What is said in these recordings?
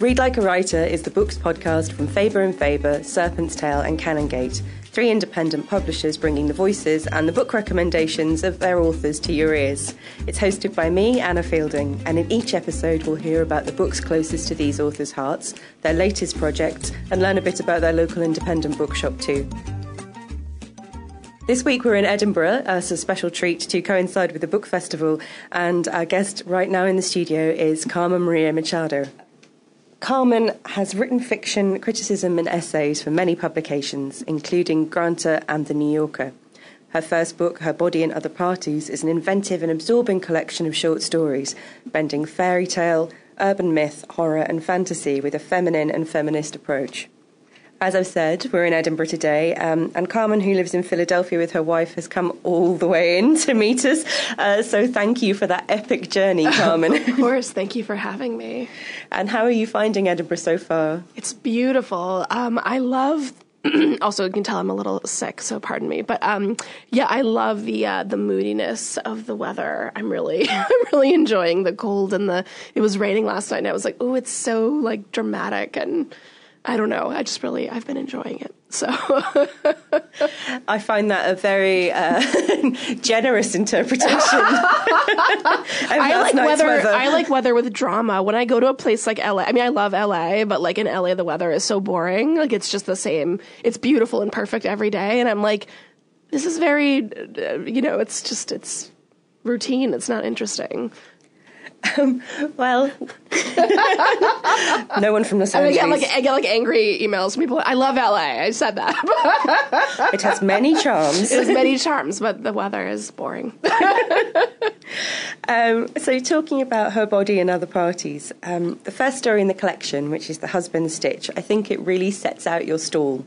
Read Like a Writer is the books podcast from Faber and Faber, Serpent's Tail, and Canongate, three independent publishers bringing the voices and the book recommendations of their authors to your ears. It's hosted by me, Anna Fielding, and in each episode we'll hear about the books closest to these authors' hearts, their latest projects, and learn a bit about their local independent bookshop too. This week we're in Edinburgh as a special treat to coincide with the book festival, and our guest right now in the studio is Carmen Maria Machado. Carmen has written fiction, criticism, and essays for many publications, including Granta and The New Yorker. Her first book, Her Body and Other Parties, is an inventive and absorbing collection of short stories, blending fairy tale, urban myth, horror, and fantasy with a feminine and feminist approach. As I've said, we're in Edinburgh today, um, and Carmen, who lives in Philadelphia with her wife, has come all the way in to meet us. Uh, so thank you for that epic journey, Carmen. Of course, thank you for having me. and how are you finding Edinburgh so far? It's beautiful. Um, I love. also, you can tell I'm a little sick, so pardon me. But um, yeah, I love the uh, the moodiness of the weather. I'm really, I'm really enjoying the cold and the. It was raining last night, and I was like, oh, it's so like dramatic and. I don't know. I just really, I've been enjoying it. So I find that a very uh, generous interpretation. I like weather, weather, I like weather with drama. When I go to a place like LA, I mean, I love LA, but like in LA, the weather is so boring. Like it's just the same. It's beautiful and perfect every day, and I'm like, this is very, uh, you know, it's just it's routine. It's not interesting. Um, well, no one from Los I, Angeles. mean, I, get like, I get like angry emails from people. I love LA. I said that. it has many charms. It has many charms, but the weather is boring. um, so, talking about her body and other parties, um, the first story in the collection, which is the husband's stitch, I think it really sets out your stall.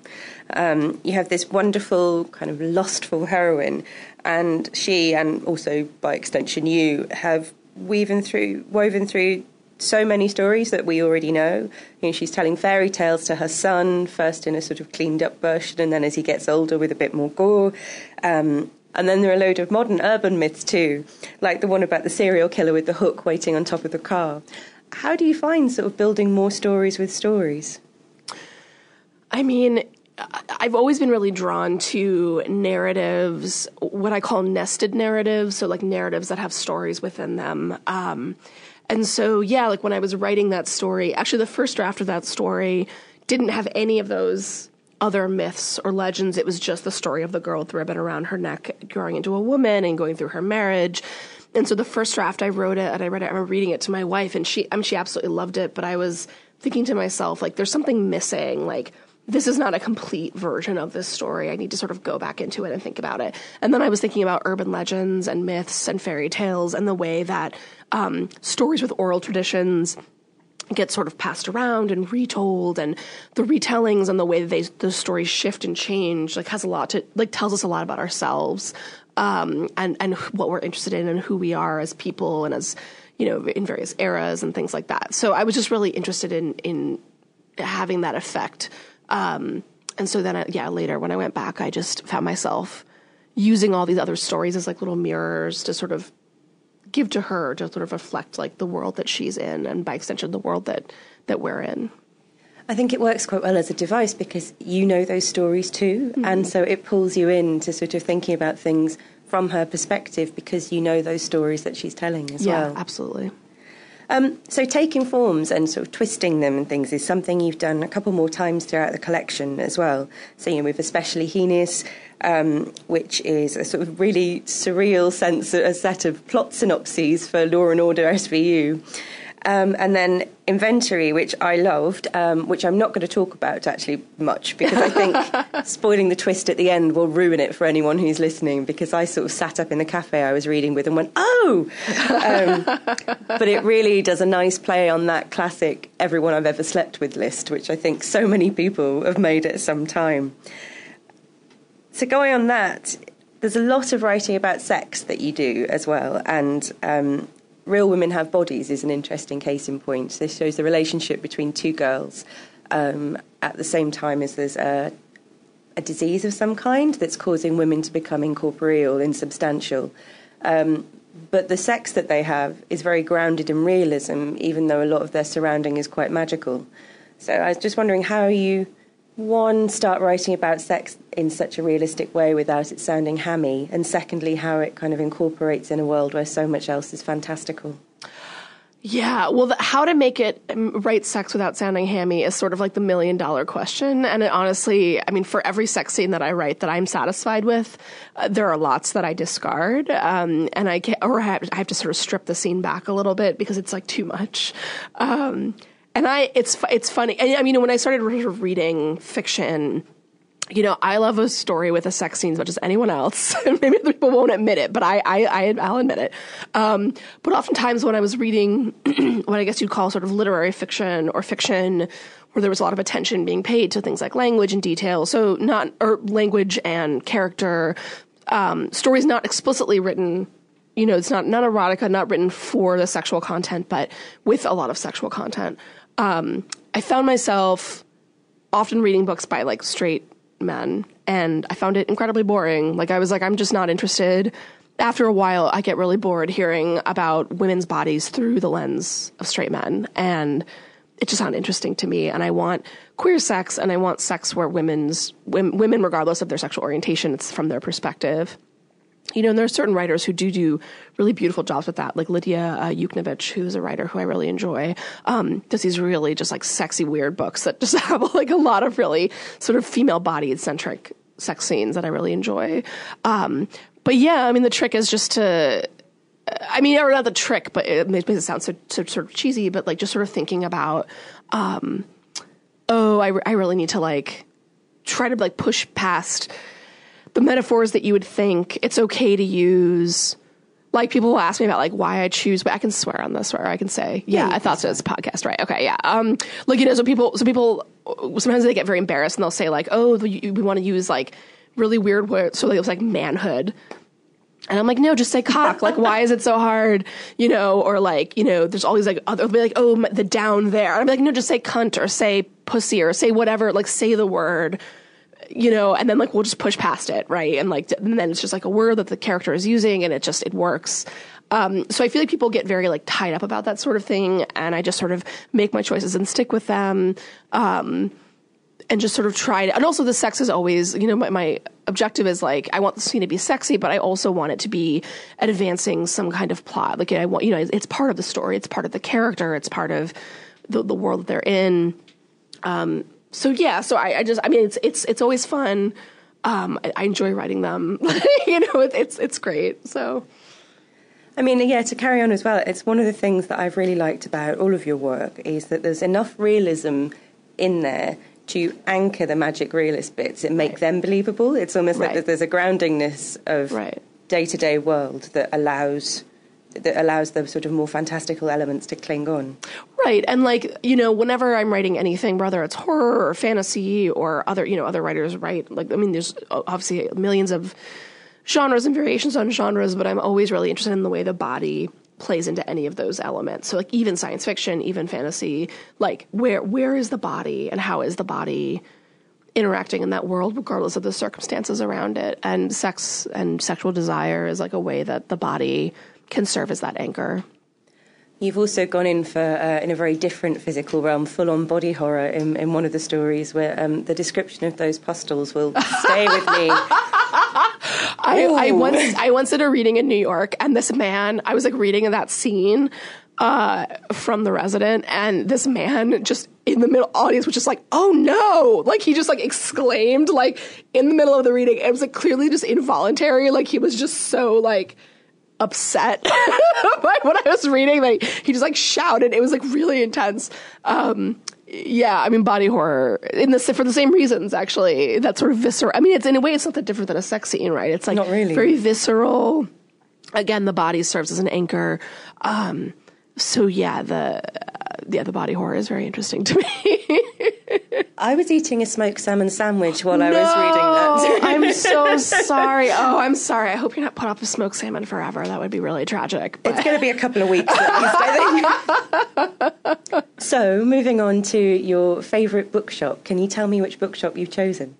Um, you have this wonderful kind of lustful heroine, and she, and also by extension you, have weaving through, woven through so many stories that we already know. You know. She's telling fairy tales to her son, first in a sort of cleaned up version, and then as he gets older with a bit more gore. Um, and then there are a load of modern urban myths too, like the one about the serial killer with the hook waiting on top of the car. How do you find sort of building more stories with stories? I mean, I've always been really drawn to narratives, what I call nested narratives, so like narratives that have stories within them. Um, and so, yeah, like when I was writing that story, actually, the first draft of that story didn't have any of those other myths or legends. It was just the story of the girl with the ribbon around her neck growing into a woman and going through her marriage. And so the first draft, I wrote it and I read it. I remember reading it to my wife, and she, I mean, she absolutely loved it. But I was thinking to myself, like, there's something missing. Like, this is not a complete version of this story. I need to sort of go back into it and think about it. And then I was thinking about urban legends and myths and fairy tales and the way that um, stories with oral traditions get sort of passed around and retold and the retellings and the way that they the stories shift and change like has a lot to like tells us a lot about ourselves um, and and what we're interested in and who we are as people and as you know in various eras and things like that so i was just really interested in in having that effect um, and so then, I, yeah, later when I went back, I just found myself using all these other stories as like little mirrors to sort of give to her to sort of reflect like the world that she's in, and by extension, the world that that we're in. I think it works quite well as a device because you know those stories too, mm-hmm. and so it pulls you in to sort of thinking about things from her perspective because you know those stories that she's telling as yeah, well. Yeah, absolutely. Um, so taking forms and sort of twisting them and things is something you've done a couple more times throughout the collection as well. So you know, with especially Heinous, um, which is a sort of really surreal sense, a set of plot synopses for Law and Order SVU. Um, and then inventory, which I loved, um, which I'm not going to talk about actually much because I think spoiling the twist at the end will ruin it for anyone who's listening. Because I sort of sat up in the cafe I was reading with and went, "Oh!" Um, but it really does a nice play on that classic "everyone I've ever slept with" list, which I think so many people have made at some time. So going on that, there's a lot of writing about sex that you do as well, and um, Real Women Have Bodies is an interesting case in point. This shows the relationship between two girls um, at the same time as there's a, a, disease of some kind that's causing women to become incorporeal, insubstantial. Um, but the sex that they have is very grounded in realism, even though a lot of their surrounding is quite magical. So I was just wondering how you one, start writing about sex in such a realistic way without it sounding hammy, and secondly, how it kind of incorporates in a world where so much else is fantastical. Yeah, well, the, how to make it um, write sex without sounding hammy is sort of like the million dollar question. And honestly, I mean, for every sex scene that I write that I'm satisfied with, uh, there are lots that I discard, um, and I can or I have, I have, to sort of strip the scene back a little bit because it's like too much. Um, and I, it's it's funny. And, I mean, when I started reading fiction, you know, I love a story with a sex scene as much as anyone else. Maybe other people won't admit it, but I, I, I will admit it. Um, but oftentimes when I was reading what I guess you'd call sort of literary fiction or fiction where there was a lot of attention being paid to things like language and detail, so not or language and character, um, stories not explicitly written you know, it's not not erotica, not written for the sexual content, but with a lot of sexual content um, I found myself often reading books by like straight men, and I found it incredibly boring. Like I was like, I'm just not interested. After a while, I get really bored hearing about women's bodies through the lens of straight men, and it just sounded interesting to me. And I want queer sex, and I want sex where women's women, regardless of their sexual orientation, it's from their perspective you know, and there are certain writers who do do really beautiful jobs with that, like Lydia uh, Yuknavitch, who's a writer who I really enjoy, um, does these really just like sexy, weird books that just have like a lot of really sort of female bodied centric sex scenes that I really enjoy. Um, but yeah, I mean, the trick is just to, I mean, or not the trick, but it makes it sound so, so sort of cheesy, but like just sort of thinking about, um, oh, I, I really need to like try to like push past the metaphors that you would think it's okay to use. Like people will ask me about like why I choose, but I can swear on this, or I can say, yeah, yeah I thought so. It's a podcast, right? Okay, yeah. Um, like you know, so people, so people sometimes they get very embarrassed and they'll say like, oh, we, want to use like really weird words, so like, it was like manhood. And I'm like, no, just say cock. Like, why is it so hard? You know, or like, you know, there's all these like other, be like, oh, the down there. I'm like, no, just say cunt or say pussy or say whatever. Like, say the word you know, and then like we'll just push past it, right? And like, and then it's just like a word that the character is using, and it just it works. Um, so I feel like people get very like tied up about that sort of thing, and I just sort of make my choices and stick with them, um, and just sort of try to. And also, the sex is always, you know, my, my objective is like I want the scene to be sexy, but I also want it to be advancing some kind of plot. Like I want, you know, it's part of the story, it's part of the character, it's part of the the world that they're in. Um, so yeah, so I, I, just I mean it's it's it's always fun. Um, I, I, enjoy writing them. you know, it, it's it's great. So. I mean, yeah, to carry on as well, it's one of the things that I've really liked about all of your work is that there's enough realism in there to anchor the magic realist bits and make right. them believable. It's almost right. like there's a groundingness of day to day world that allows that allows the sort of more fantastical elements to cling on. Right. And like, you know, whenever I'm writing anything, whether it's horror or fantasy or other, you know, other writers write, like, I mean, there's obviously millions of genres and variations on genres, but I'm always really interested in the way the body plays into any of those elements. So like even science fiction, even fantasy, like where where is the body and how is the body interacting in that world regardless of the circumstances around it? And sex and sexual desire is like a way that the body can serve as that anchor. You've also gone in for uh, in a very different physical realm, full on body horror in, in one of the stories where um, the description of those pustules will stay with me. I, I once I once did a reading in New York, and this man, I was like reading that scene uh, from The Resident, and this man just in the middle audience was just like, "Oh no!" Like he just like exclaimed like in the middle of the reading. It was like clearly just involuntary. Like he was just so like upset by what I was reading. Like he just like shouted. It was like really intense. Um, yeah, I mean body horror in the for the same reasons actually. That sort of visceral. I mean, it's in a way it's not that different than a sex scene, right? It's like really. very visceral. Again, the body serves as an anchor. Um, so yeah, the yeah the body horror is very interesting to me. I was eating a smoked salmon sandwich while I was reading that. I'm so sorry. Oh, I'm sorry. I hope you're not put off with smoked salmon forever. That would be really tragic. But It's going to be a couple of weeks at least, I think. so, moving on to your favourite bookshop. Can you tell me which bookshop you've chosen?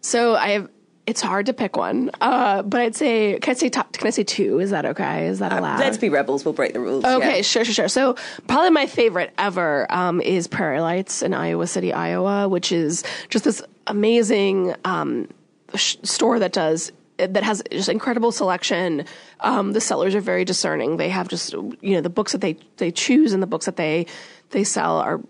So I have. It's hard to pick one, uh, but I'd say. Can I say top? Can I say two? Is that okay? Is that allowed? Let's be rebels. We'll break the rules. Okay, yeah. sure, sure, sure. So probably my favorite ever um, is Prairie Lights in Iowa City, Iowa, which is just this amazing um, sh- store that does that has just incredible selection. Um, the sellers are very discerning. They have just you know the books that they they choose and the books that they they sell are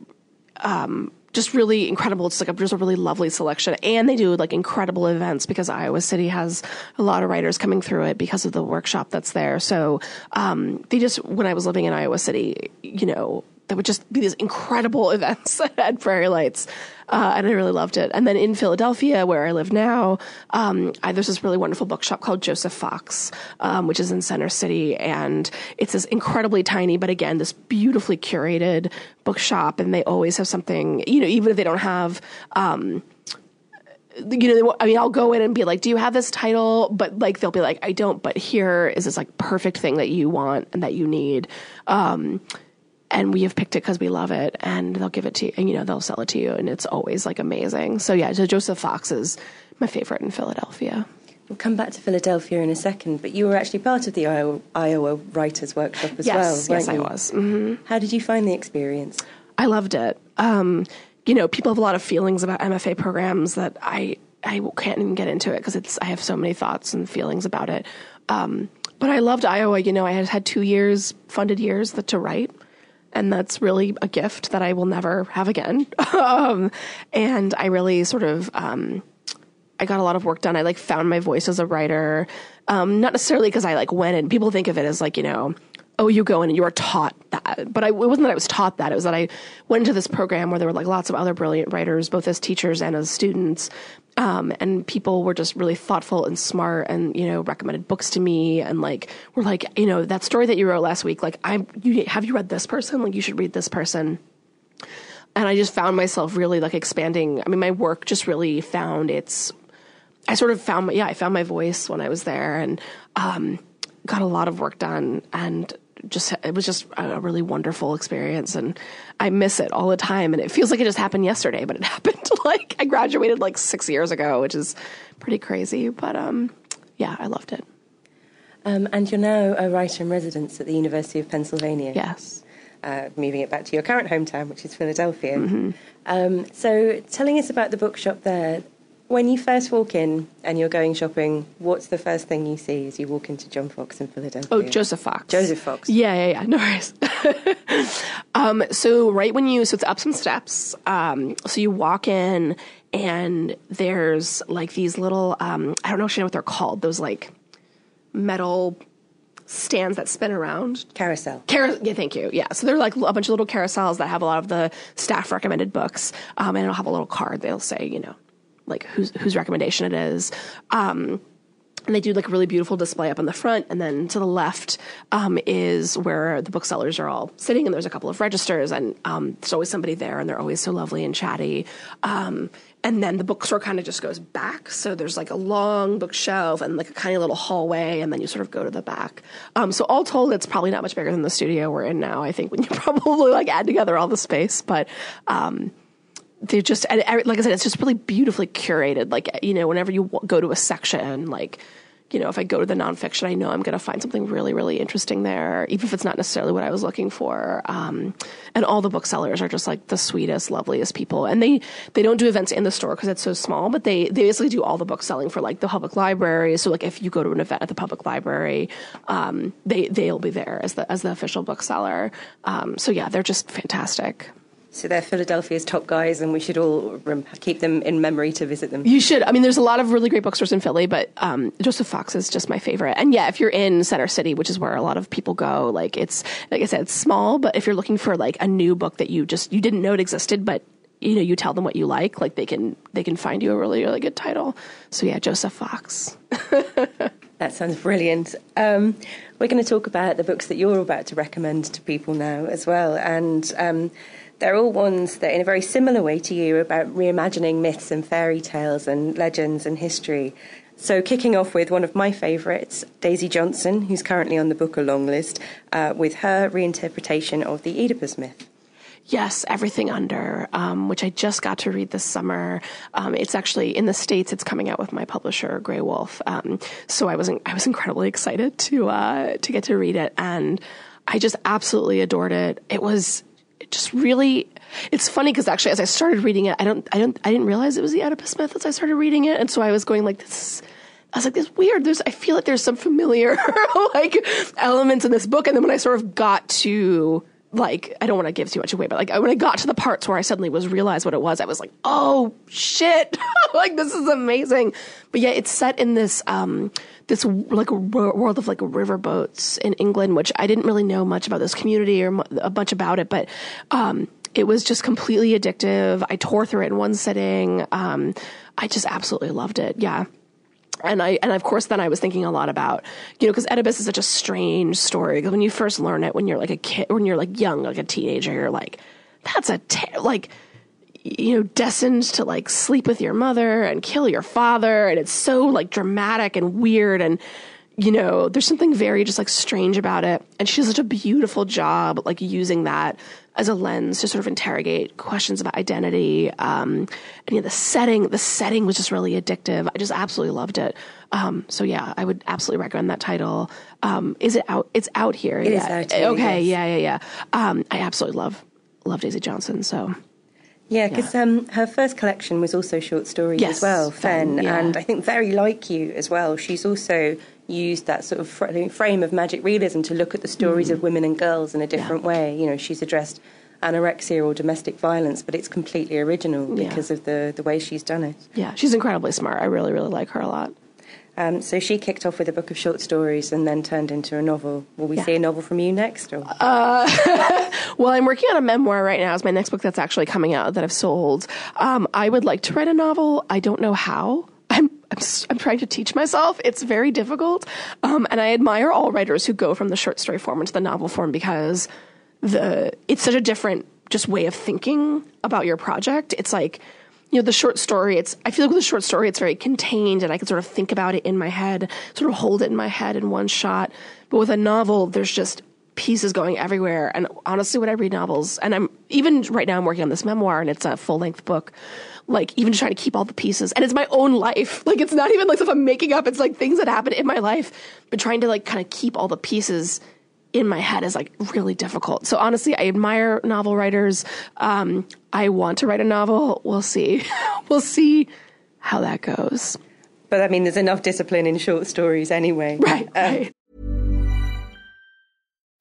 um, just really incredible. It's like a, just a really lovely selection, and they do like incredible events because Iowa City has a lot of writers coming through it because of the workshop that's there. So um, they just when I was living in Iowa City, you know, there would just be these incredible events at Prairie Lights, uh, and I really loved it. And then in Philadelphia, where I live now, um, I, there's this really wonderful bookshop called Joseph Fox, um, which is in Center City, and it's this incredibly tiny, but again, this beautifully curated bookshop, and they always have something. You know, even if they don't have. Um, you know, I mean, I'll go in and be like, "Do you have this title?" But like, they'll be like, "I don't." But here is this like perfect thing that you want and that you need. Um, and we have picked it because we love it and they'll give it to you and you know they'll sell it to you and it's always like amazing so yeah so joseph fox is my favorite in philadelphia We'll come back to Philadelphia in a second, but you were actually part of the Iowa, Iowa Writers Workshop as Yes, well. yes, weren't I you? was. Mhm. How did you find the experience? i loved it um, you know people have a lot of feelings about mfa programs that i i can't even get into it because it's i have so many thoughts and feelings about it um, but i loved iowa you know i had had two years funded years that, to write and that's really a gift that I will never have again. um, and I really sort of, um, I got a lot of work done. I like found my voice as a writer, um, not necessarily because I like went and people think of it as like you know, oh, you go in and you are taught that. But I, it wasn't that I was taught that. It was that I went into this program where there were like lots of other brilliant writers, both as teachers and as students. Um, and people were just really thoughtful and smart and, you know, recommended books to me and like, were like, you know, that story that you wrote last week, like, I'm, you, have you read this person? Like, you should read this person and I just found myself really like expanding. I mean, my work just really found its. I sort of found, my, yeah, I found my voice when I was there, and um, got a lot of work done, and just it was just a really wonderful experience, and I miss it all the time. And it feels like it just happened yesterday, but it happened like I graduated like six years ago, which is pretty crazy. But um, yeah, I loved it. Um, and you're now a writer in residence at the University of Pennsylvania. Yes. Uh, moving it back to your current hometown, which is Philadelphia. Mm-hmm. Um, so, telling us about the bookshop there. When you first walk in and you're going shopping, what's the first thing you see as you walk into John Fox in Philadelphia? Oh, Joseph Fox. Joseph Fox. Yeah, yeah, yeah. No worries. um, so right when you, so it's up some steps. Um, so you walk in and there's like these little, um, I don't know know what they're called. Those like metal stands that spin around. Carousel. Car- yeah, thank you. Yeah, so they're like a bunch of little carousels that have a lot of the staff recommended books, um, and it'll have a little card. They'll say, you know, like whose whose recommendation it is. Um, and they do like a really beautiful display up in the front, and then to the left um, is where the booksellers are all sitting, and there's a couple of registers, and um, there's always somebody there, and they're always so lovely and chatty. Um, and then the bookstore kind of just goes back, so there's like a long bookshelf and like a tiny little hallway, and then you sort of go to the back. Um, so all told, it's probably not much bigger than the studio we're in now. I think when you probably like add together all the space, but. Um, they just like I said, it's just really beautifully curated. Like you know, whenever you go to a section, like you know, if I go to the nonfiction, I know I'm going to find something really, really interesting there, even if it's not necessarily what I was looking for. Um, and all the booksellers are just like the sweetest, loveliest people. And they, they don't do events in the store because it's so small, but they, they basically do all the book selling for like the public library. So like if you go to an event at the public library, um, they, they'll be there as the, as the official bookseller. Um, so yeah, they're just fantastic. So they're Philadelphia's top guys, and we should all rem- keep them in memory to visit them. You should. I mean, there's a lot of really great bookstores in Philly, but um, Joseph Fox is just my favorite. And yeah, if you're in Center City, which is where a lot of people go, like it's like I said, it's small, but if you're looking for like a new book that you just you didn't know it existed, but you know you tell them what you like, like they can they can find you a really really good title. So yeah, Joseph Fox. that sounds brilliant. Um, we're going to talk about the books that you're about to recommend to people now as well, and. Um, they're all ones that, in a very similar way to you, about reimagining myths and fairy tales and legends and history. So, kicking off with one of my favourites, Daisy Johnson, who's currently on the Booker long list, uh, with her reinterpretation of the Oedipus myth. Yes, Everything Under, um, which I just got to read this summer. Um, it's actually in the states. It's coming out with my publisher, Graywolf. Um, so I was I was incredibly excited to uh, to get to read it, and I just absolutely adored it. It was just really it's funny because actually as I started reading it, I don't I don't I didn't realize it was the Oedipus myth as I started reading it, and so I was going like this. I was like, this weird. There's, I feel like there's some familiar like elements in this book, and then when I sort of got to like, I don't want to give too much away, but like when I got to the parts where I suddenly was realized what it was, I was like, oh shit, like this is amazing. But yeah, it's set in this um this like world of like riverboats in England, which I didn't really know much about this community or a bunch about it, but um, it was just completely addictive. I tore through it in one sitting. Um, I just absolutely loved it. Yeah. And I, and of course, then I was thinking a lot about, you know, because Oedipus is such a strange story. When you first learn it, when you're like a kid, when you're like young, like a teenager, you're like, that's a, ter- like, you know, destined to like sleep with your mother and kill your father. And it's so like dramatic and weird. And, you know, there's something very just like strange about it. And she does such a beautiful job, like using that as a lens to sort of interrogate questions about identity. Um, and yeah, the setting, the setting was just really addictive. I just absolutely loved it. Um, so yeah, I would absolutely recommend that title. Um, is it out? It's out here. It yeah. is out here, Okay. yes. Yeah. Yeah. Yeah. Um, I absolutely love, love Daisy Johnson. So Yeah, because um, her first collection was also short stories Yes, as well, Fen, Fen, yeah. and I think very like you as well. She's also used that sort of fr- frame of magic realism to look at the stories of women and girls in a different way. You know, she's addressed anorexia or domestic violence, but it's completely original Yeah. because of the the way she's done it. yeah, she's incredibly smart. I really, really like her a lot. Um, so she kicked off with a book of short stories and then turned into a novel. Will we Yeah. see a novel from you next? Or? Well, I'm working on a memoir right now. It's my next book that's actually coming out that I've sold. Um, I would like to write a novel. I don't know how. I'm, I'm, I'm trying to teach myself. It's very difficult. Um, and I admire all writers who go from the short story form into the novel form because the, it's such a different just way of thinking about your project. It's like, you know, the short story, it's, I feel like with the short story, it's very contained and I can sort of think about it in my head, sort of hold it in my head in one shot. But with a novel, there's just pieces going everywhere. And honestly, when I read novels, and I'm even right now, I'm working on this memoir and it's a full length book. Like even trying to keep all the pieces, and it's my own life. Like it's not even like stuff I'm making up. It's like things that happen in my life, but trying to like kind of keep all the pieces in my head is like really difficult. So honestly, I admire novel writers. Um, I want to write a novel. We'll see. we'll see how that goes. But I mean, there's enough discipline in short stories anyway. Right. Um, right.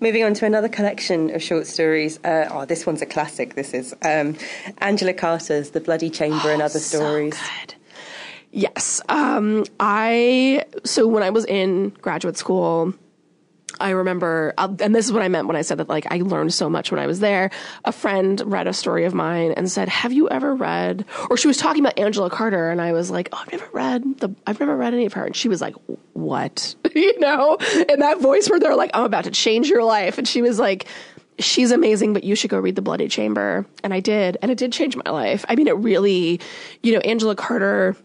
Moving on to another collection of short stories. Uh, oh, this one's a classic. This is um, Angela Carter's The Bloody Chamber Oh, and Other Stories. Good. Yes. Um, I, so when I was in graduate school, I remember, uh, and this is what I meant when I said that, like, I learned so much when I was there. A friend read a story of mine and said, Have you ever read, or she was talking about Angela Carter, and I was like, Oh, I've never read the, I've never read any of her. And she was like, What? you know, in that voice where they're like, I'm about to change your life. And she was like, She's amazing, but you should go read The Bloody Chamber. And I did, and it did change my life. I mean, it really, you know, Angela Carter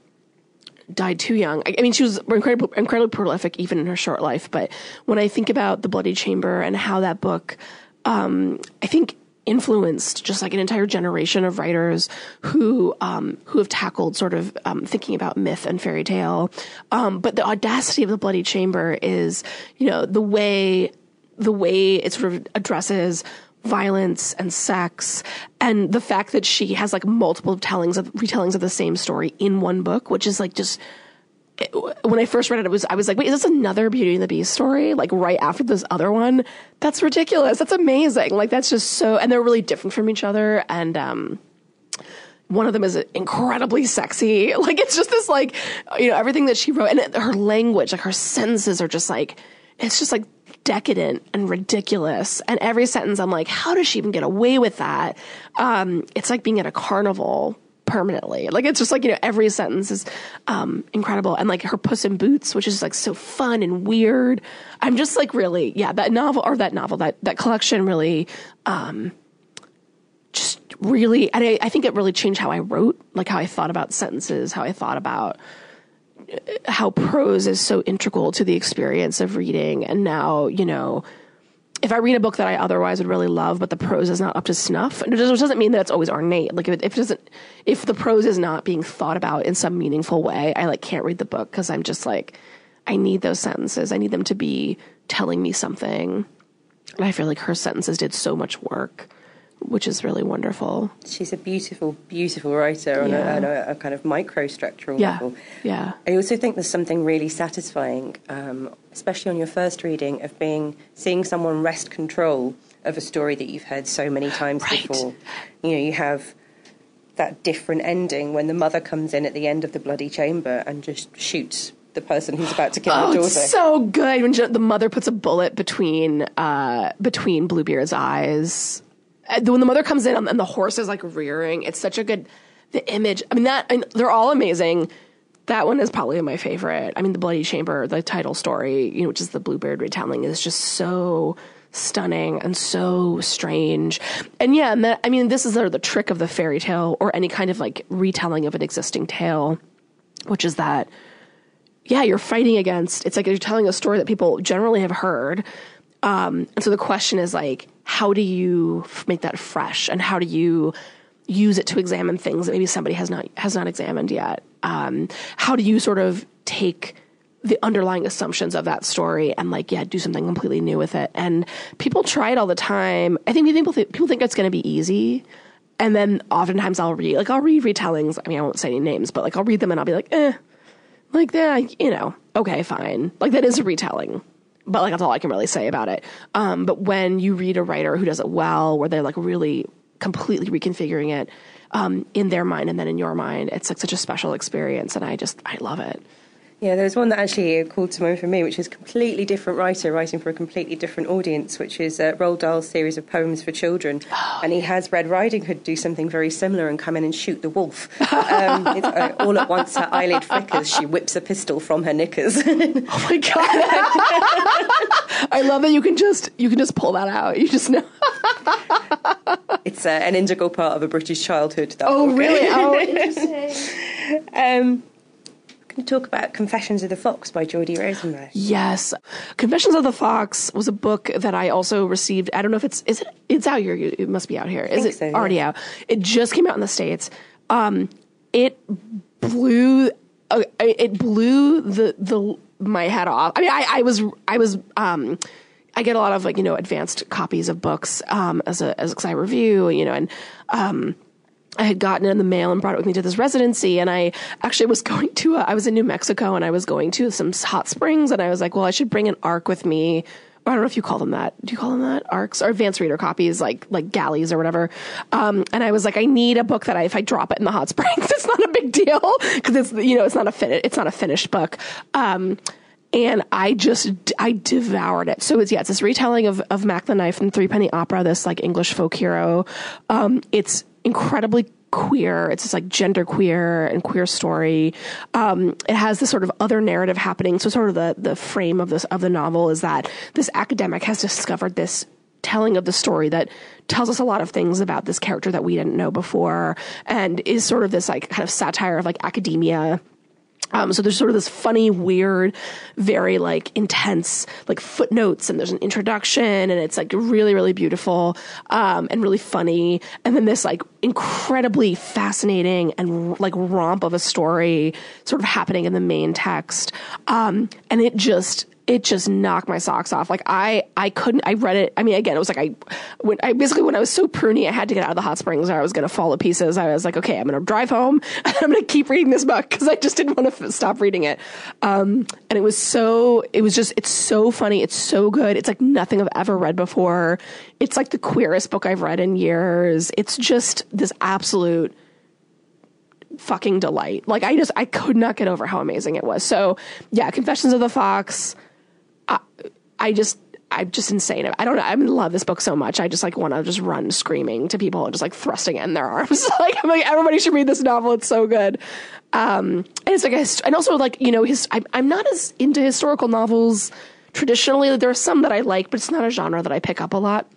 died too young. I, I mean, she was incredibly, incredibly prolific even in her short life. But when I think about the Bloody Chamber and how that book, um, I think influenced just like an entire generation of writers who um, who have tackled sort of um, thinking about myth and fairy tale. Um, but the audacity of the Bloody Chamber is, you know, the way the way it sort of addresses violence and sex and the fact that she has like multiple tellings of retellings of the same story in one book which is like just it, when I first read it, it was I was like, wait, is this another Beauty and the Beast story? Like right after this other one? That's ridiculous. That's amazing. Like that's just so, and they're really different from each other. And um, one of them is incredibly sexy. Like it's just this like, you know, everything that she wrote and her language, like her sentences are just like, it's just like decadent and ridiculous. And every sentence, I'm like, how does she even get away with that? Um, it's like being at a carnival permanently. Like it's just like, you know, every sentence is um incredible. And like her Puss in Boots, which is like so fun and weird. I'm just like really, yeah, that novel or that novel, that that collection really um just really and I, I think it really changed how I wrote, like how I thought about sentences, how I thought about how prose is so integral to the experience of reading. And now, you know, if I read a book that I otherwise would really love, but the prose is not up to snuff, it doesn't mean that it's always ornate. Like if it, if it doesn't, if the prose is not being thought about in some meaningful way, I like can't read the book because I'm just like, I need those sentences. I need them to be telling me something. And I feel like her sentences did so much work, which is really wonderful. She's a beautiful, beautiful writer on, Yeah. a, on a, a kind of microstructural Yeah. level. Yeah. I also think there's something really satisfying, um, especially on your first reading, of being seeing someone wrest control of a story that you've heard so many times before. You know, you have that different ending when the mother comes in at the end of the bloody chamber and just shoots the person who's about to kill Oh, her daughter. it's so good when the mother puts a bullet between uh, between Bluebeard's eyes. Uh, When the mother comes in and the horse is like rearing, it's such a good the image. I mean that and they're all amazing. That one is probably my favorite. I mean, the Bloody Chamber, the title story, you know, which is the Bluebeard retelling, is just so stunning and so strange. And yeah, and that, I mean, this is the, the trick of the fairy tale or any kind of like retelling of an existing tale, which is that yeah, you're fighting against. It's like you're telling a story that people generally have heard, um, and so the question is like, how do you make that fresh, and how do you use it to examine things that maybe somebody has not has not examined yet? Um, how do you sort of take the underlying assumptions of that story and like yeah do something completely new with it and people try it all the time i think people think people think it's going to be easy and then oftentimes i'll read like i'll read retellings i mean i won't say any names but like i'll read them and i'll be like eh like that, you know, okay, fine. Like that is a retelling. But like that's all I can really say about it. Um, but when you read a writer who does it well, where they're like really completely reconfiguring it um, in their mind and then in your mind, it's like such a special experience, and I just I love it. Yeah, there's one that actually called to mind for me, which is a completely different writer writing for a completely different audience, which is uh, Roald Dahl's series of poems for children. and he has Red Riding Hood do something very similar and come in and shoot the wolf. Um, it's, uh, all at once, her eyelid flickers. She whips a pistol from her knickers. oh my god! I love that you can just you can just pull that out. You just know. it's uh, an integral part of a British childhood. That Oh book. really? Oh, interesting. Um, talk about Confessions of the Fox by Jordy Rosenberg. Yes, Confessions of the Fox was a book that I also received. I don't know if it's is it it's out here. It must be out here. Is it so, already yeah. out? It just came out in the states. Um, it blew. Uh, it blew the the my head off. I mean, I, I was I was um, I get a lot of like you know advanced copies of books um, as a as a I review, you know, and um, I had gotten it in the mail and brought it with me to this residency. And I actually was going to, a, I was in New Mexico and I was going to some hot springs. And I was like, well, I should bring an ARC with me. I don't know if you call them that. Do you call them that? ARCs or advanced reader copies, like, like galleys or whatever. Um, and I was like, I need a book that I, if I drop it in the hot springs, it's not a big deal. Cause it's, you know, it's not a fin- it's not a finished book. Um, and I just I devoured it. So it's yeah, it's this retelling of of Mack the Knife and Three Penny Opera, this like English folk hero. Um, it's incredibly queer. It's this like gender queer and queer story. Um, it has this sort of other narrative happening. So sort of the the frame of this of the novel is that this academic has discovered this telling of the story that tells us a lot of things about this character that we didn't know before and is sort of this like kind of satire of like academia um, so there's sort of this funny, weird, very like intense like footnotes, and there's an introduction, and it's like really, really beautiful um, and really funny, and then this like incredibly fascinating and like romp of a story sort of happening in the main text, um, and it just it just knocked my socks off. Like I, I couldn't. I read it. I mean, again, it was like I, when I basically when I was so pruny, I had to get out of the hot springs, or I was going to fall to pieces. I was like, okay, I'm going to drive home, and I'm going to keep reading this book because I just didn't want to f- stop reading it. Um, and it was so, it was just, it's so funny. It's so good. It's like nothing I've ever read before. It's like the queerest book I've read in years. It's just this absolute fucking delight. Like I just, I could not get over how amazing it was. So yeah, Confessions of the Fox. I, I just I'm just insane. I don't know. I love this book so much. I just like want to just run screaming to people and just like thrusting it in their arms. like I'm like everybody should read this novel. It's so good. Um, and it's like a, and also like you know his. I'm, I'm not as into historical novels traditionally. There are some that I like, but it's not a genre that I pick up a lot.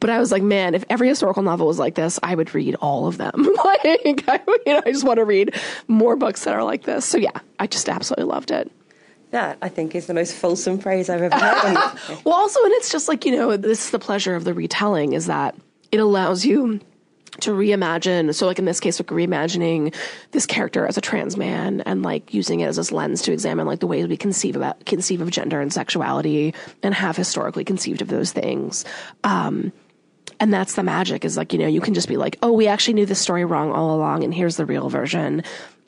But I was like, man, if every historical novel was like this, I would read all of them. like, I, you know, I just want to read more books that are like this. So yeah, I just absolutely loved it. That, I think, is the most fulsome phrase I've ever heard. well, also, and it's just like, you know, this is the pleasure of the retelling is that it allows you to reimagine. So, like in this case, like reimagining this character as a trans man and like using it as this lens to examine like the ways we conceive about conceive of gender and sexuality and have historically conceived of those things. Um, and that's the magic is like you know you can just be like oh we actually knew this story wrong all along and here's the real version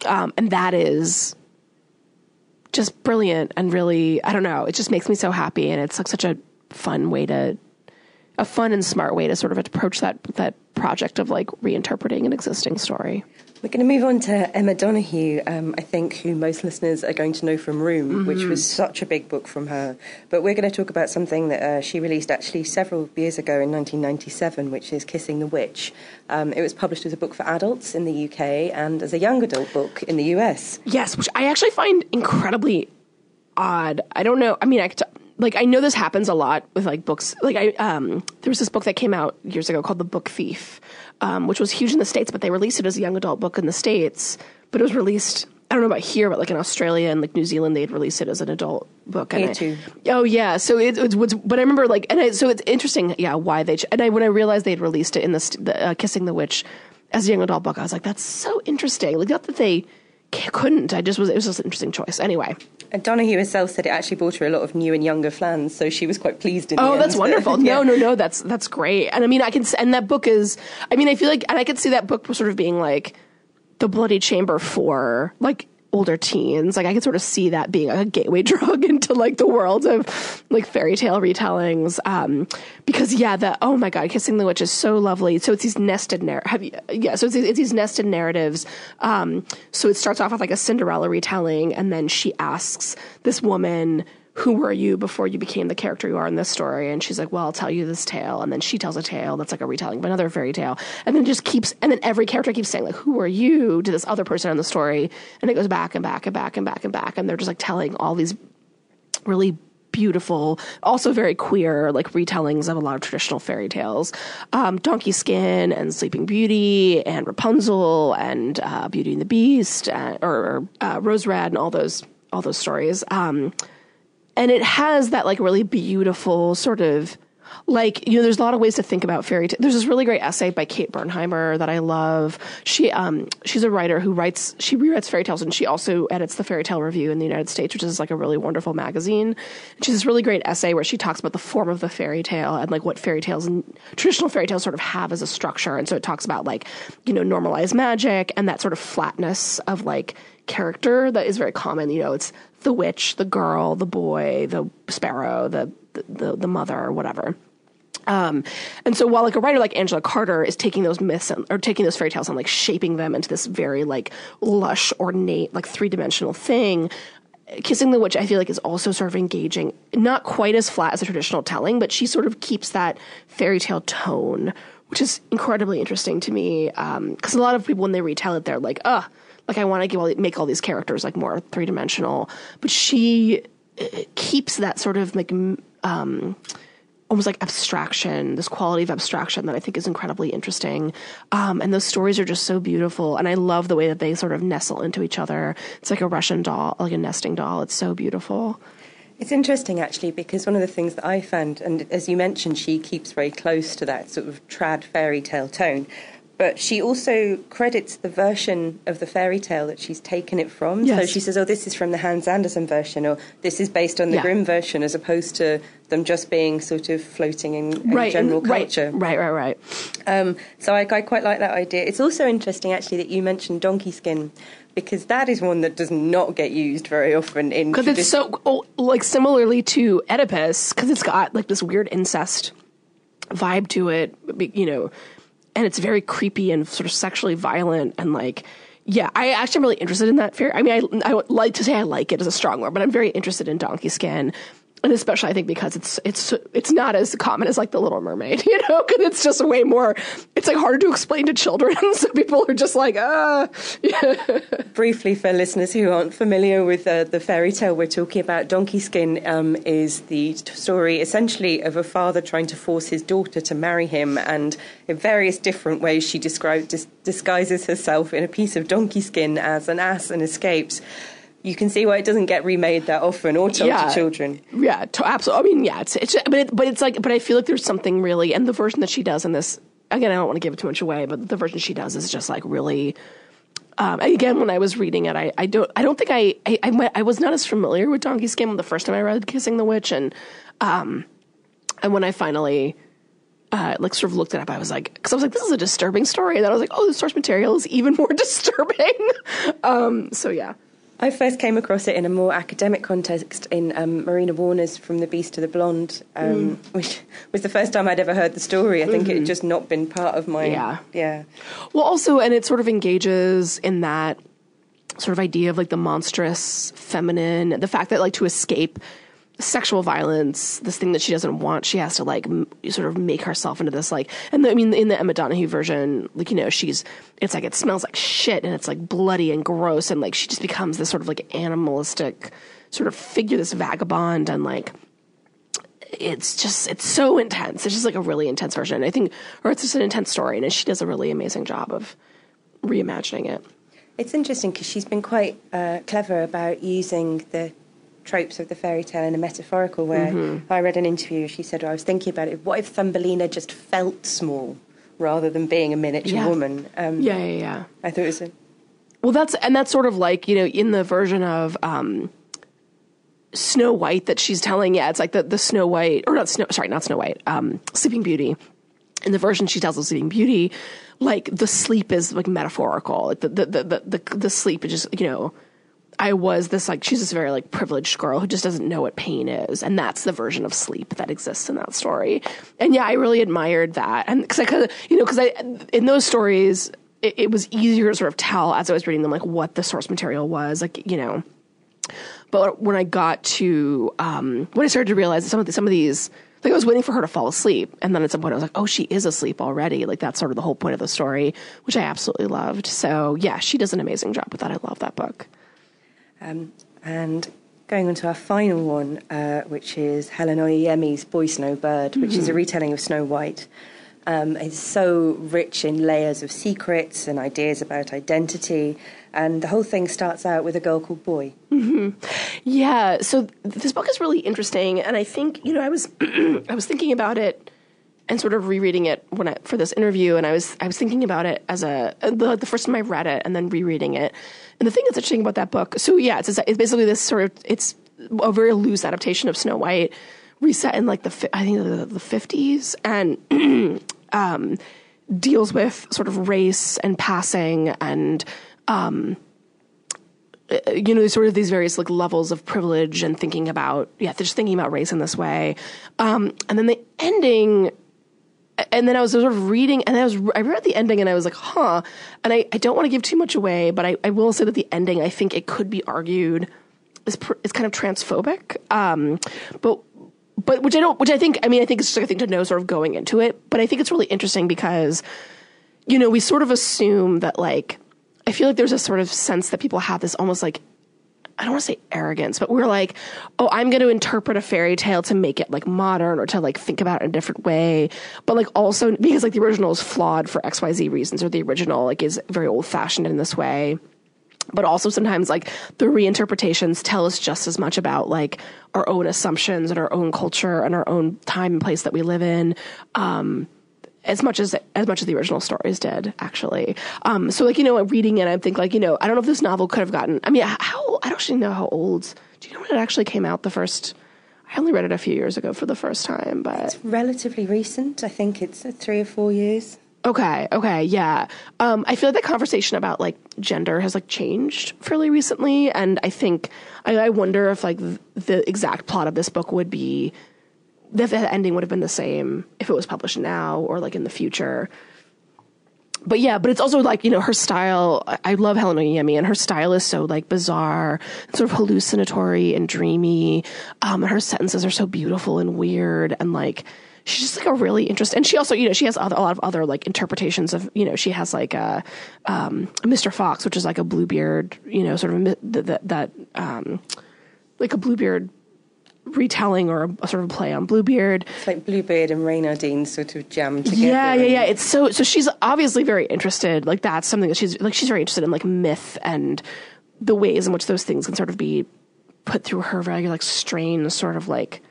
um, and that is just brilliant and really I don't know it just makes me so happy and it's like such a fun way to a fun and smart way to sort of approach that that project of like reinterpreting an existing story. We're going to move on to Emma Donoghue, um, I think, who most listeners are going to know from Room, mm-hmm. which was such a big book from her. But we're going to talk about something that uh, she released actually several years ago in 1997, which is Kissing the Witch. Um, it was published as a book for adults in the UK and as a young adult book in the US. Yes, which I actually find incredibly odd. I don't know. I mean, I could. T- like I know this happens a lot with like books. Like I um there was this book that came out years ago called The Book Thief, um, which was huge in the states, but they released it as a young adult book in the states. But it was released. I don't know about here, but like in Australia and like New Zealand, they'd released it as an adult book. Here I, too. Oh yeah, so it, it was. But I remember like, and I, so it's interesting, yeah, why they and I when I realized they'd released it in the, the uh, Kissing the Witch as a young adult book, I was like, that's so interesting. Like not that they couldn't. I just was. It was just an interesting choice. Anyway. And Donoghue herself said it actually brought her a lot of new and younger fans, so she was quite pleased. In oh, that's end. wonderful! yeah. No, no, no, that's that's great. And I mean, I can, and that book is. I mean, I feel like, and I could see that book sort of being like the Bloody Chamber for like older teens. Like I could sort of see that being a gateway drug into like the world of like fairy tale retellings. Um, because yeah, the oh my god, kissing the witch is so lovely. So it's these nested narr- have you, yeah, so it's, it's these nested narratives. Um, so it starts off with like a Cinderella retelling, and then she asks this woman who were you before you became the character you are in this story? And she's like, well, I'll tell you this tale. And then she tells a tale that's like a retelling of another fairy tale. And then just keeps, and then every character keeps saying like, who are you to this other person in the story? And it goes back and back and back and back and back. And they're just like telling all these really beautiful, also very queer, like retellings of a lot of traditional fairy tales. Um, Donkey Skin and Sleeping Beauty and Rapunzel and uh, Beauty and the Beast uh, or uh, Rose Red and all those all those stories. Um, and it has that like really beautiful sort of like you know there's a lot of ways to think about fairy tales there's this really great essay by kate bernheimer that i love. She um she's a writer who writes she rewrites fairy tales and she also edits the fairy tale review in the united states which is like a really wonderful magazine. And this really great essay where she talks about the form of the fairy tale and like what fairy tales and traditional fairy tales sort of have as a structure. And so it talks about like you know normalized magic and that sort of flatness of like character that is very common you know it's the witch the girl the boy the sparrow the the, the mother or whatever. Um, and so while like a writer like Angela Carter is taking those myths and, or taking those fairy tales and like shaping them into this very like lush, ornate, like three dimensional thing, Kissing the Witch I feel like is also sort of engaging, not quite as flat as a traditional telling, but she sort of keeps that fairy tale tone, which is incredibly interesting to me. Because um, a lot of people when they retell it, they're like, "Ugh." Like I want to make all these characters like more three dimensional, but she uh, keeps that sort of like um, almost like abstraction, this quality of abstraction that I think is incredibly interesting. Um, and those stories are just so beautiful. And I love the way that they sort of nestle into each other. It's like a Russian doll, like a nesting doll. It's so beautiful. It's interesting actually because one of the things that I found, and as you mentioned, she keeps very close to that sort of trad fairy tale tone but she also credits the version of the fairy tale that she's taken it from. Yes. So she says, "Oh, this is from the Hans Andersen version, or this is based on the yeah. Grimm version," as opposed to them just being sort of floating in, in right, general culture. Right, right, right. right. Um, so I, I, quite like that idea. It's also interesting, actually, that you mentioned donkey skin. Because that is one that does not get used very often in because it's so oh, like similarly to Oedipus because it's got like this weird incest vibe to it. You know, and it's very creepy and sort of sexually violent and like yeah, I actually am really interested in that fear. I mean, I, I would like to say I like it as a strong word, but I'm very interested in Donkey Skin and especially I think because it's it's it's not as common as like the Little Mermaid, you know, because it's just way more. It's like harder to explain to children, so people are just like, ah. Yeah. Briefly, for listeners who aren't familiar with uh, the fairy tale we're talking about, Donkey Skin um, is the story essentially of a father trying to force his daughter to marry him, and in various different ways she describes dis- disguises herself in a piece of donkey skin as an ass and escapes you can see why it doesn't get remade that often or told yeah. to children. Yeah, to, absolutely. I mean, yeah, it's, it's but it, but it's like, but I feel like there's something really, and the version that she does in this, again, I don't want to give it too much away, but the version she does is just like really. Um, again, when I was reading it, I, I don't I don't think I, I I, I was not as familiar with Donkey Skin the first time I read Kissing the Witch, and um, and when I finally uh, like sort of looked it up, I was like, because I was like, this is a disturbing story, and then I was like, oh, the source material is even more disturbing. um, so yeah. I first came across it in a more academic context in um, Marina Warner's From the Beast to the Blonde, um, mm. which was the first time I'd ever heard the story. I think mm-hmm. it had mm-hmm. just not been part of my. Yeah. Yeah. Well, also, and it sort of engages in that sort of idea of like the monstrous feminine, the fact that like to escape sexual violence, this thing that she doesn't want, she has to like m- sort of make herself into this like. And the, I mean, in the Emma Donoghue version, like you know, she's it's like it smells like shit and it's like bloody and gross and like she just becomes this sort of like animalistic sort of figure, this vagabond and like. It's just it's so intense. It's just like a really intense version. I think, or it's just an intense story, and she does a really amazing job of reimagining it. It's interesting because she's been quite uh, clever about using the tropes of the fairy tale in a metaphorical way. Mm-hmm. I read an interview, she said, oh, I was thinking about it, what if Thumbelina just felt small rather than being a miniature yeah. woman? Um, yeah, yeah, yeah. I thought it was a... Well, that's, and that's sort of like, you know, in the version of, um, Snow White that she's telling, yeah, it's like the, the Snow White, or not Snow, sorry, not Snow White, um, Sleeping Beauty. In the version she tells of Sleeping Beauty, like the sleep is like metaphorical. Like the, the, the, the, the, the sleep is just, you know, I was this like she's this very like privileged girl who just doesn't know what pain is, and that's the version of sleep that exists in that story. And yeah, I really admired that, and because I could, you know, because I in those stories it, it, was easier to sort of tell as I was reading them like what the source material was, like you know. But when I got to um, when I started to realize some of the, some of these like I was waiting for her to fall asleep, and then at some point I was like, oh, she is asleep already. Like that's sort of the whole point of the story, which I absolutely loved. So yeah, she does an amazing job with that. I love that book. Um, and going on to our final one, uh, which is Helen Oyeyemi's Boy Snowbird, which is a Mhm. retelling of Snow White. Um, it's so rich in layers of secrets and ideas about identity, and the whole thing starts out with a girl called Boy. hmm Yeah. So this book is really interesting, and I think you know I was I was thinking about it and sort of rereading it when I, for this interview, and I was I was thinking about it as a the, the first time I read it, and then rereading it. And the thing that's interesting about that book, so yeah, it's it's basically this sort of it's a very loose adaptation of Snow White, reset in like the I think the, 50s, and um, deals with sort of race and passing and um, you know, sort of these various like levels of privilege and thinking about, yeah, just thinking about race in this way. Um, and then the ending, and then I was sort of reading, and I was I read the ending, and I was like, huh. And I, I don't want to give too much away, but I, I will say that the ending, I think it could be argued is pr- is kind of transphobic. Um, but but which I don't, which I think, I mean, I think it's just like a thing to know sort of going into it. But I think it's really interesting because, you know, we sort of assume that like, I feel like there's a sort of sense that people have this almost like, I don't want to say arrogance, but we're like, oh, I'm going to interpret a fairy tale to make it like modern or to like think about it in a different way. But like also because like the original is flawed for XYZ reasons or the original like is very old fashioned in this way but also sometimes like the reinterpretations tell us just as much about like our own assumptions and our own culture and our own time and place that we live in um as much as as much as the original stories did actually um so like you know reading it i think like you know i don't know if this novel could have gotten i mean how i don't actually know how old do you know when it actually came out the first i only read it a few years ago for the first time but Relatively recent, I think it's uh, three or four years. Okay, okay, yeah. Um, I feel like the conversation about like gender has like changed fairly recently, and I think I, I wonder if like th- the exact plot of this book would be that the ending would have been the same if it was published now or like in the future. But yeah, but it's also like you know her style. I- love Helen Oyeyemi, and her style is so like bizarre, sort of hallucinatory and dreamy. Um, and her sentences are so beautiful and weird, and like she's just like a really interesting. And she also, you know, she has other, a lot of other like interpretations of, you know, she has like a um, Mr. Fox, which is like a Bluebeard, you know, sort of that, that um, like a Bluebeard retelling or a, sort of play on Bluebeard. It's like Bluebeard and Reynardine sort of jammed together. Yeah, yeah, yeah. It's so so she's obviously very interested. Like that's something that she's like she's very interested in like myth and the ways in which those things can sort of be put through her very like strange sort of like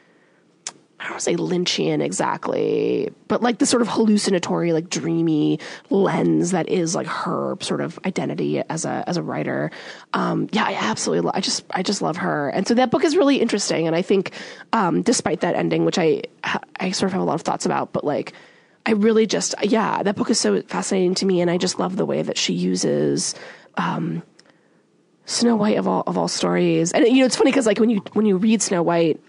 I don't want to say Lynchian exactly, but like the sort of hallucinatory, like dreamy lens that is like her sort of identity as a as a writer. Um, yeah, I absolutely, lo- I just I just love her, and so that book is really interesting. And I think, um, despite that ending, which I I sort of have a lot of thoughts about, but like I really just yeah, that book is so fascinating to me, and I just love the way that she uses. Um, Snow White of all of all stories, and you know it's funny because like when you when you read Snow White,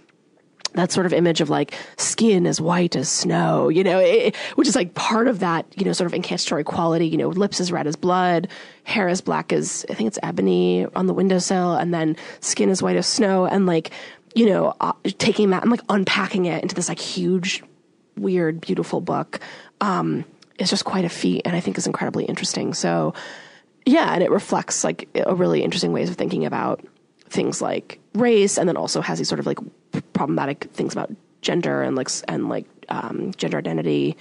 that sort of image of like skin as white as snow, you know, it, which is like part of that, you know, sort of incantatory quality, you know, lips as red as blood, hair as black as, I think it's ebony on the windowsill, and then skin as white as snow. And like, you know, uh, taking that and like unpacking it into this like huge, weird, beautiful book, um, is just quite a feat and I think is incredibly interesting. So, yeah, and it reflects like a really interesting ways of thinking about things like race, and then also has these sort of like problematic things about gender and like and like um, gender identity.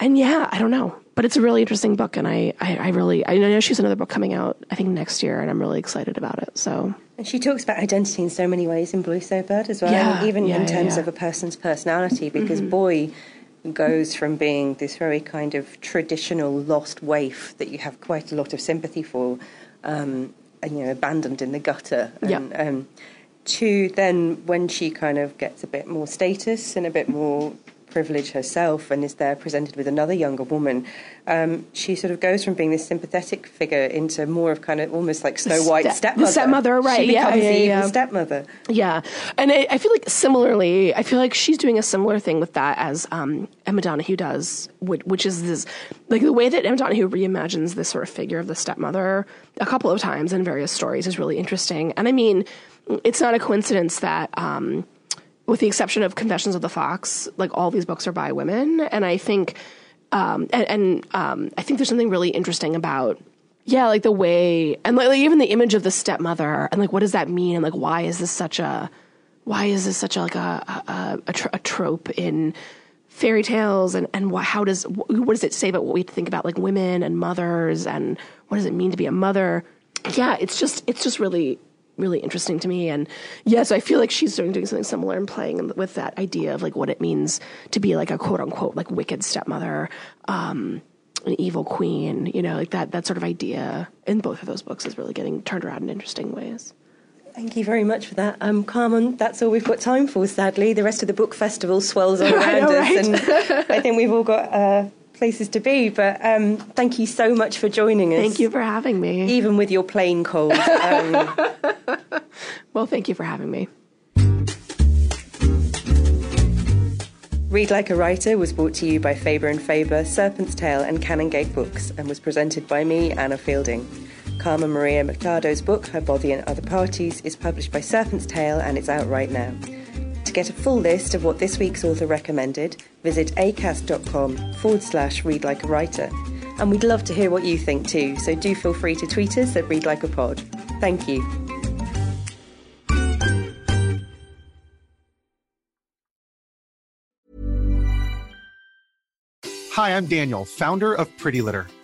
And yeah, I don't know, but it's a really interesting book, and I, I, I really I know she's another book coming out I think next year, and I'm really excited about it. So And she talks about identity in so many ways in Boy Snowbird as well, Yeah, and even yeah, in terms yeah. of a person's personality, because Mhm. Boy goes from being this very kind of traditional lost waif that you have quite a lot of sympathy for, um, you know, abandoned in the gutter, and, Yeah. um, to then when she kind of gets a bit more status and a bit more privilege herself and is there presented with another younger woman, um, she sort of goes from being this sympathetic figure into more of kind of almost like Snow White step- the stepmother. stepmother, right, She yeah, becomes yeah, the evil stepmother. Yeah, and I, I feel like similarly, I feel like she's doing a similar thing with that as um, Emma Donoghue does, which, which is this like the way that Emma Donoghue reimagines this sort of figure of the stepmother a couple of times in various stories is really interesting. And I mean, it's not a coincidence that. Um, with the exception of Confessions of the Fox, like all these books are by women, and I think, um, and, and um, I think there's something really interesting about Yeah, like the way, and like, like even the image of the stepmother, and like what does that mean, and like why is this such a, why is this such a, like a a, a, tr- a trope in fairy tales, and and why, how does what does it say about what we think about like women and mothers, and what does it mean to be a mother? Yeah, it's just it's just really really interesting to me, and yes, I feel like she's doing doing something similar and playing with that idea of like what it means to be like a quote unquote like wicked stepmother. Um, an evil queen, you know, like that that sort of idea in both of those books is really getting turned around in interesting ways. Thank you very much for that. Um, Carmen, that's all we've got time for, sadly. The rest of the book festival swells all around know, us, right? and I think we've all got uh, places to be. But um, thank you so much for joining us. Thank you for having me. Even with your plane cold. Um, well, thank you for having me. Read Like a Writer was brought to you by Faber and Faber, Serpent's Tail, and Canongate Books, and was presented by me, Anna Fielding. Carmen Maria Machado's book, Her Body and Other Parties, is published by Serpent's Tail and it's out right now. Get a full list of what this week's author recommended, visit acast.com forward slash read like a writer. And we'd love to hear what you think too, so do feel free to tweet us at Read Like a Pod. Thank you. Hi, I'm Daniel, founder of Pretty Litter.